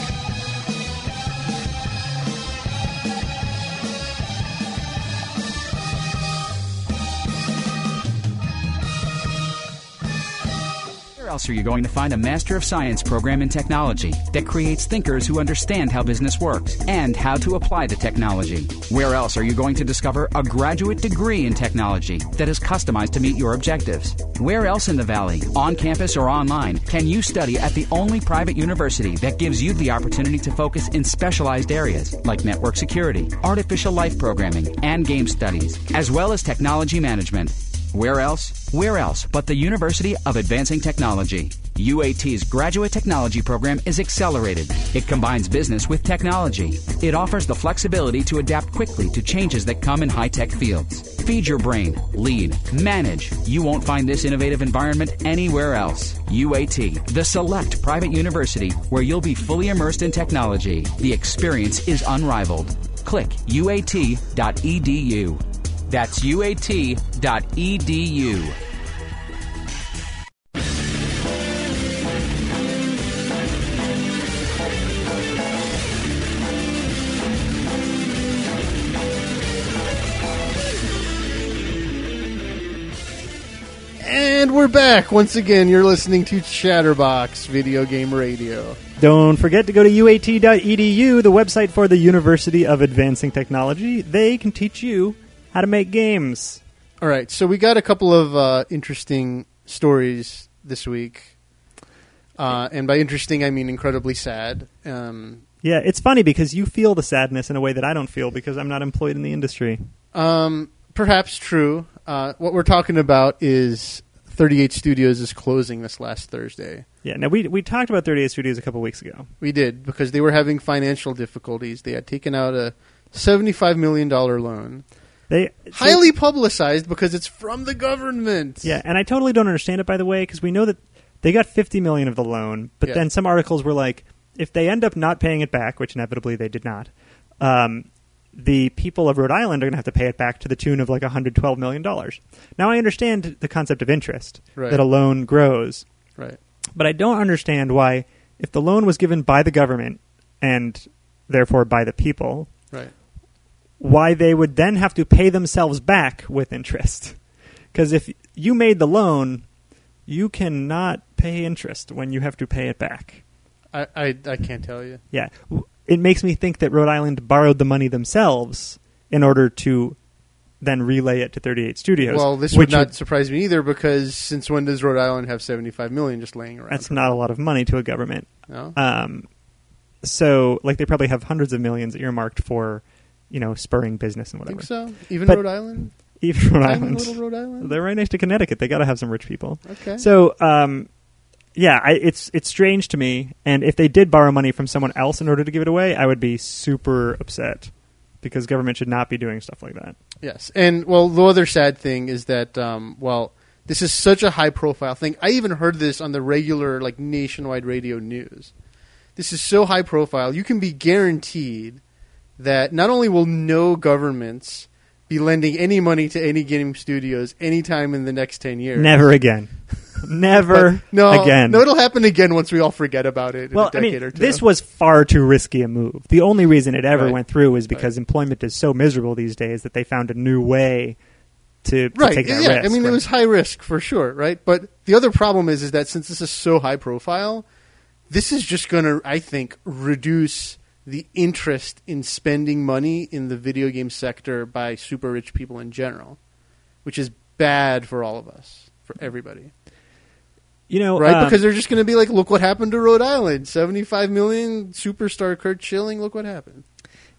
Else are you going to find a Master of Science program in technology that creates thinkers who understand how business works and how to apply the technology? Where else are you going to discover a graduate degree in technology that is customized to meet your objectives? Where else in the Valley, on campus or online, can you study at the only private university that gives you the opportunity to focus in specialized areas like network security, artificial life programming, and game studies, as well as technology management? Where else? Where else but the University of Advancing Technology? UAT's graduate technology program is accelerated. It combines business with technology. It offers the flexibility to adapt quickly to changes that come in high tech fields. Feed your brain, lead, manage. You won't find this innovative environment anywhere else. UAT, the select private university where you'll be fully immersed in technology. The experience is unrivaled. Click uat.edu. That's uat.edu.
And we're back once again. You're listening to Chatterbox Video Game Radio.
Don't forget to go to uat.edu, the website for the University of Advancing Technology. They can teach you how to make games.
All right, so we got a couple of uh, interesting stories this week, uh, and by interesting I mean incredibly sad. Um,
Yeah, it's funny because you feel the sadness in a way that I don't feel because I'm not employed in the industry.
um, perhaps true. Uh, what we're talking about is 38 Studios is closing this last Thursday.
Yeah, now we we talked about 38 Studios a couple weeks ago.
We did because they were having financial difficulties. They had taken out a $75 million loan
They
highly publicized because it's from the government.
Yeah, and I totally don't understand it by the way because we know that they got 50 million of the loan, but
Yeah.
then some articles were like if they end up not paying it back, which inevitably they did not. Um, the people of Rhode Island are going to have to pay it back to the tune of like 112 million dollars. Now I understand the concept of interest
Right.
that a loan grows,
Right.
but I don't understand why if the loan was given by the government and therefore by the people. Why they would then have to pay themselves back with interest. Because if you made the loan, you cannot pay interest when you have to pay it back.
I, I I can't tell you.
Yeah. It makes me think that Rhode Island borrowed the money themselves in order to then relay it to 38 Studios.
Well, this would not surprise me either because since when does Rhode Island have seventy five million just laying around?
That's not a lot of money to a government.
No?
Um, so, like, they probably have hundreds of millions earmarked for, you know, spurring business and whatever.
think so. Even
But-
Rhode Island.
Even Rhode Island.
little Rhode Island.
They're right next to Connecticut. They got to have some rich people.
Okay.
So, um, yeah, I, it's it's strange to me. And if they did borrow money from someone else in order to give it away, I would be super upset because government should not be doing stuff like that.
Yes, and well, the other sad thing is that um, well, this is such a high profile thing. I even heard this on the regular like nationwide radio news. This is so high profile. You can be guaranteed that not only will no governments be lending any money to any game studios anytime in the next ten years.
Never again. Never
no,
again.
No, it'll happen again once we all forget about it. In
well,
a
I
decade
mean,
or two.
this was far too risky a move. The only reason it ever
Right.
went through is because employment is so miserable these days that they found a new way to, to
right.
take that
yeah,
risk.
I mean, it was high risk for sure, right? But the other problem is, is that since this is so high profile, this is just going to, I think, reduce the interest in spending money in the video game sector by super rich people in general, which is bad for all of us, for everybody,
you know,
right?
um,
because they're just going to be like, look what happened to Rhode Island, seventy-five million superstar Curt Schilling. Look what happened.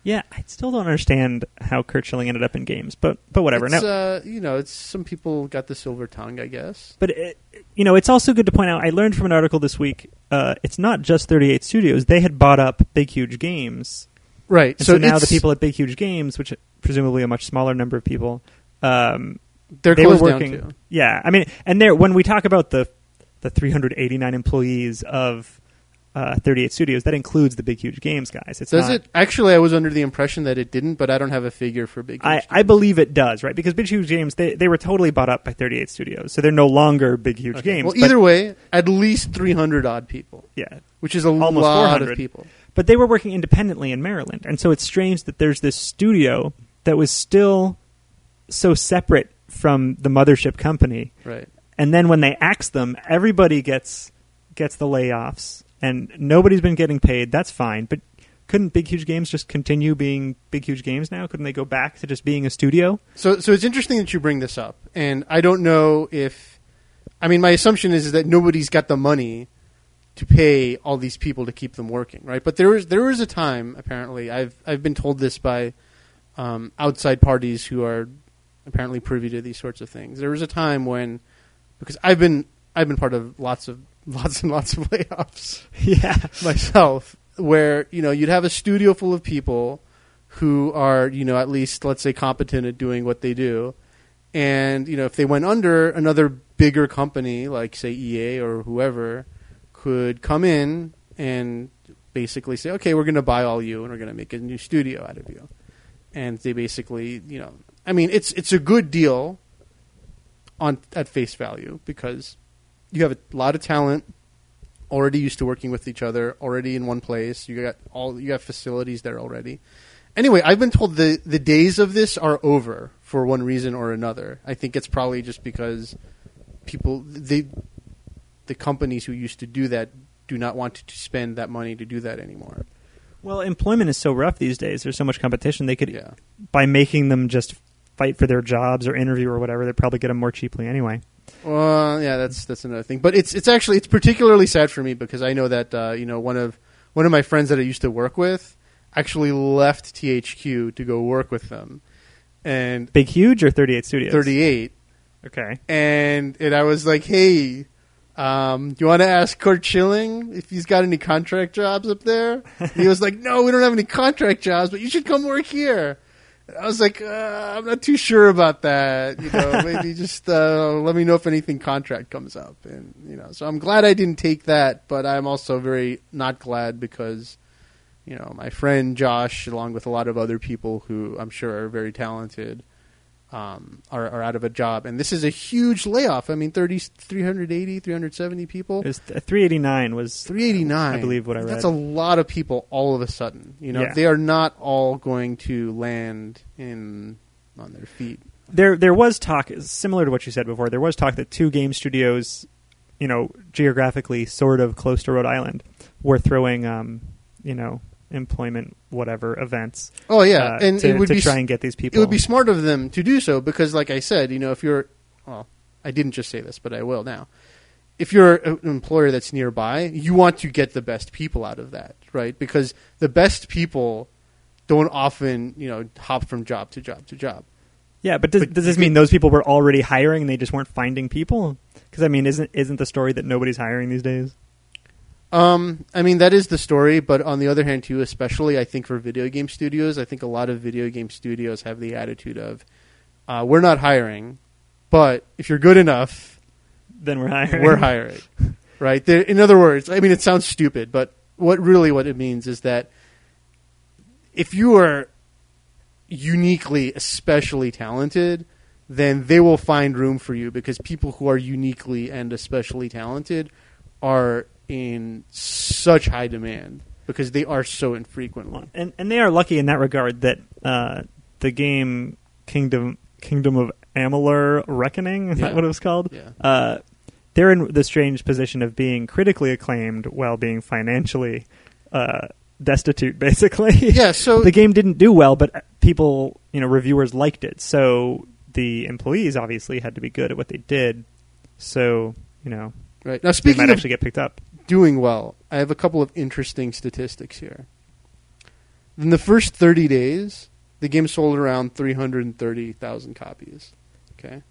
yeah, I still don't understand how Curt Schilling ended up in games, but but whatever.
It's,
now,
uh, you know, it's some people got the silver tongue, I guess.
But it, you know, it's also good to point out. I learned from an article this week. Uh, it's not just 38 Studios. They had bought up Big Huge Games,
Right.
and so, now the people at Big Huge Games, which presumably a much smaller number of people, um,
they're
they were working. Yeah, I mean, and there when we talk about the the 389 employees of uh, 38 Studios, that includes the Big Huge Games guys. It's
Does
not,
it? Actually, I was under the impression that it didn't, but I don't have a figure for Big.
I,
Huge
I believe it does, right? Because Big Huge Games, they, they were totally bought up by 38 Studios, so they're no longer Big Huge
Okay.
Games.
Well, either way, at least 300 odd people,
yeah,
which is a
Almost
lot
400.
of people.
but they were working independently in Maryland, and so it's strange that there's this studio that was still so separate from the mothership company,
Right.
and then when they axe them, everybody gets gets the layoffs, and nobody's been getting paid. That's fine, but couldn't Big Huge Games just continue being Big Huge Games now? Couldn't they go back to just being a studio?
So, so it's interesting that you bring this up, and I don't know if. I mean, my assumption is, that nobody's got the money to pay all these people to keep them working, right? But there is there is a time, apparently, I've I've been told this by um, outside parties who are apparently privy to these sorts of things. There was a time when, because I've been I've been part of lots of lots and lots of layoffs.
Yeah,
myself, where you know you'd have a studio full of people who are you know at least let's say competent at doing what they do, and you know if they went under, another bigger company like say EA or whoever could come in and basically say, okay, we're going to buy all you and we're going to make a new studio out of you, and they basically you know I mean it's it's a good deal on at face value because you have a lot of talent already used to working with each other, already in one place. You got all you got facilities there already. Anyway, I've been told the the days of this are over for one reason or another. I think it's probably just because people they the companies who used to do that do not want to spend that money to do that anymore.
Well, employment is so rough these days. There's so much competition. They could,
Yeah.
by making them just fight for their jobs or interview or whatever, they'd probably get them more cheaply anyway.
Well, yeah, that's that's another thing. But it's it's actually it's particularly sad for me because I know that uh, you know one of one of my friends that I used to work with actually left THQ to go work with them, and
Big Huge or 38 Studios?
38,
Okay.
and and I was like, hey. Um, you want to ask Curt Schilling if he's got any contract jobs up there? And he was like, no, we don't have any contract jobs, but you should come work here. I was like, uh, I'm not too sure about that. You know, maybe just uh, let me know if anything contract comes up. And you know, so I'm glad I didn't take that, but I'm also very not glad because you know my friend Josh, along with a lot of other people who I'm sure are very talented, um, are, are out of a job, and this is a huge layoff. I mean, 30, 380, 370 people.
It was th- 389 was
389.
I believe what I read.
That's a lot of people all of a sudden. You know,
Yeah.
they are not all going to land in on their feet.
there there was talk similar to what you said before. There was talk that two game studios, you know, geographically sort of close to Rhode Island, were throwing, um, you know, employment whatever events.
Oh yeah,
uh,
and
to,
it would
to
be
try and get these people.
it would be smart of them to do so because, like I said, you know, if you're well, I didn't just say this, but I will now. If you're an employer that's nearby, you want to get the best people out of that, right? Because the best people don't often, you know, hop from job to job to job.
yeah, but does,
but
does this mean those people were already hiring and they just weren't finding people? Because I mean, isn't isn't the story that nobody's hiring these days?
Um, I mean that is the story, but on the other hand, too, especially I think for video game studios, I think a lot of video game studios have the attitude of, uh, "We're not hiring, but if you're good enough,
Then we're hiring.
we're hiring." right? There, in other words, I mean it sounds stupid, but what really what it means is that if you are uniquely, especially talented, then they will find room for you because people who are uniquely and especially talented are in such high demand because they are so infrequently.
and and they are lucky in that regard that uh, the game Kingdom Kingdom of Amalur Reckoning is
Yeah.
that what it was called?
Yeah.
Uh, they're in the strange position of being critically acclaimed while being financially uh, destitute, basically.
Yeah, so
the game didn't do well, but people, you know, reviewers liked it. So the employees obviously had to be good at what they did. So you know,
right now
they
speaking
might
of
actually get picked up.
Doing well, I have a couple of interesting statistics here. In the first 30 days, the game sold around 330,000 copies. Okay.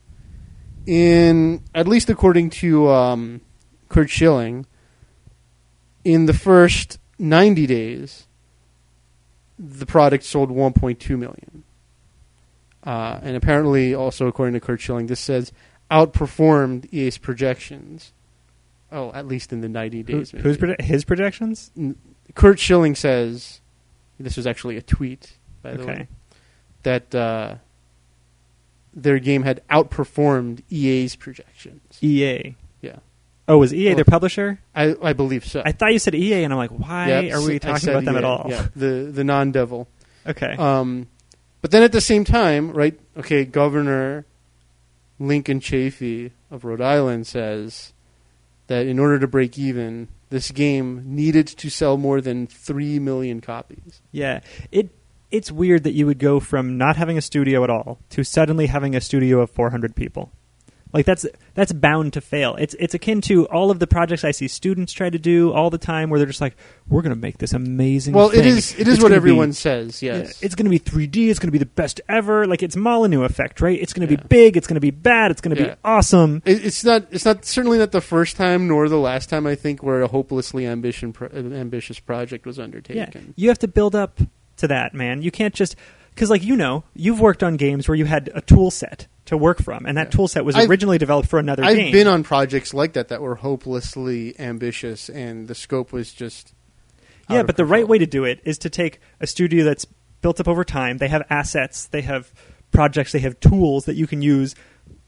In at least according to um, Curt Schilling, in the first 90 days, the product sold 1.2 million. Uh, and apparently, also according to Curt Schilling, this says outperformed EA's projections. Oh, at least in the 90 days. maybe.
who's his projections?
Curt Schilling says, this was actually a tweet, by the
Okay.
way, that uh, their game had outperformed EA's projections.
EA.
Yeah.
Oh, was EA
Well,
their publisher?
I, I believe so.
I thought you said EA, and I'm like, why
Yep,
are we talking about them at all?
Yeah, the, the non devil.
Okay.
Um, but then at the same time, right? Okay, Governor Lincoln Chafee of Rhode Island says that in order to break even, this game needed to sell more than three million copies.
yeah. It it's weird that you would go from not having a studio at all to suddenly having a studio of 400 people. Like that's that's bound to fail. It's it's akin to all of the projects I see students try to do all the time, where they're just like, "We're going to make this amazing."
Well,
thing.
is it is
It's
what everyone
be-
says. Yes,
it's going to be 3D. It's going to be the best ever. Like it's Molyneux effect, right? It's going to
Yeah.
be big. It's going to be bad. It's going to
Yeah.
be awesome.
It- it's not it's not certainly not the first time nor the last time I think where a hopelessly ambition pro- ambitious project was undertaken.
Yeah, you have to build up to that, man. You can't just because, like you know, you've worked on games where you had a tool set to work from, and that
Yeah.
tool set was
I've-
originally developed for another
I've
game.
been on projects like that that were hopelessly ambitious and the scope was just
yeah, but the right way to do it is to take a studio that's built up over time. They have assets, they have projects, they have tools that you can use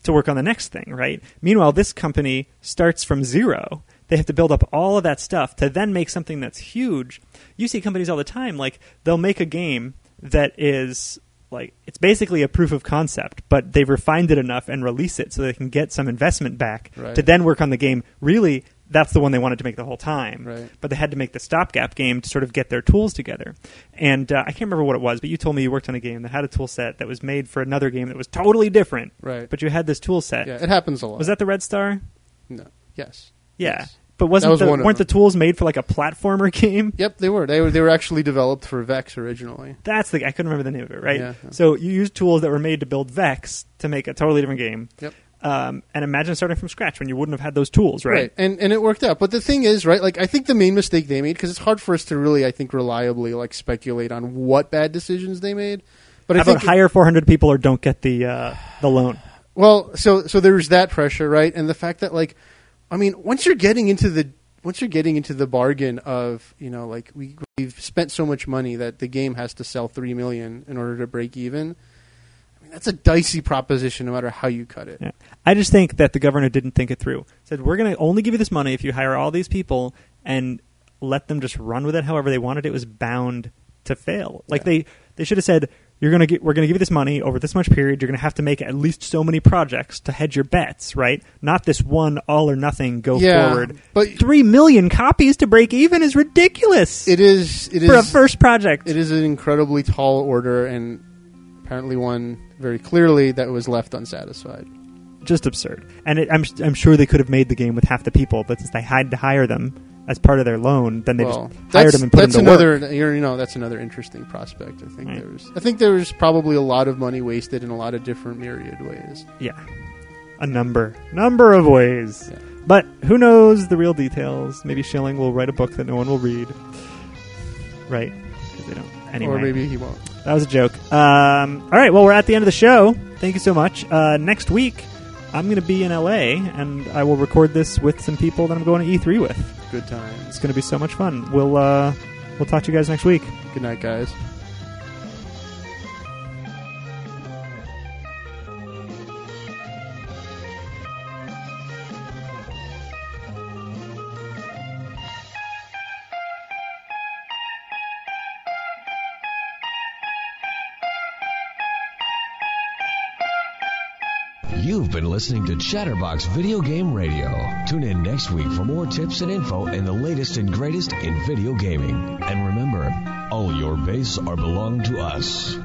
to work on the next thing, right? Meanwhile, this company starts from zero. They have to build up all of that stuff to then make something that's huge. You see companies all the time, like they'll make a game that is like it's basically a proof of concept, but they've refined it enough and release it so they can get some investment back
Right.
to then work on the game. Really, that's the one they wanted to make the whole time
Right.
but they had to make the stopgap game to sort of get their tools together. And uh, I can't remember what it was, but you told me you worked on a game that had a tool set that was made for another game that was totally different.
Right.
But you had this tool set.
yeah, it happens a lot.
Was that the Red Star?
no? Yes.
Yeah.
Yes.
But wasn't
was
the, weren't the tools made for like a platformer game?
Yep, they were. They were. They were actually developed for Vex originally.
That's the I couldn't remember the name of it, right?
Yeah, yeah.
So you used tools that were made to build Vex to make a totally different game.
Yep.
Um, and imagine starting from scratch when you wouldn't have had those tools, right?
And and it worked out. But the thing is, right? Like I think the main mistake they made because it's hard for us to really, I think, reliably like speculate on what bad decisions they made. But I
How about
think-
hire 400 people or don't get the uh, the loan?
Well, so so there's that pressure, right? And the fact that like, I mean, once you're getting into the once you're getting into the bargain of you know like we we've spent so much money that the game has to sell three million in order to break even. I mean, that's a dicey proposition, no matter how you cut it.
Yeah. I just think that the governor didn't think it through. Said we're going to only give you this money if you hire all these people and let them just run with it however they wanted. It was bound to fail. Like
Yeah.
they they should have said you're to get we're going to give you this money over this much period. You're going to have to make at least so many projects to hedge your bets, right? Not this one all or nothing go
Yeah,
forward.
but-
three million copies to break even is ridiculous
It is. It
for a first project.
It is an incredibly tall order, and apparently one very clearly that was left unsatisfied.
just absurd. And it, I'm I'm sure they could have made the game with half the people, but since they had to hire them as part of their loan, then they
well,
just hired him and put them to
another.
work.
You know, that's another interesting prospect. I think
Right.
there's. I think there's probably a lot of money wasted in a lot of different myriad ways.
Yeah, a number number of ways.
Yeah.
But who knows the real details? Maybe Schilling will write a book that no one will read. Right? Because they don't. Anyway,
Or maybe he won't.
that was a joke. Um, all right. Well, we're at the end of the show. Thank you so much. Uh, next week, I'm going to be in LA, and I will record this with some people that I'm going to E3 with.
Good times.
It's going to be so much fun. We'll uh, we'll talk to you guys next week.
Good night, guys.
Listening to Chatterbox Video Game Radio. Tune in next week for more tips and info and the latest and greatest in video gaming. And remember, all your base are belong to us.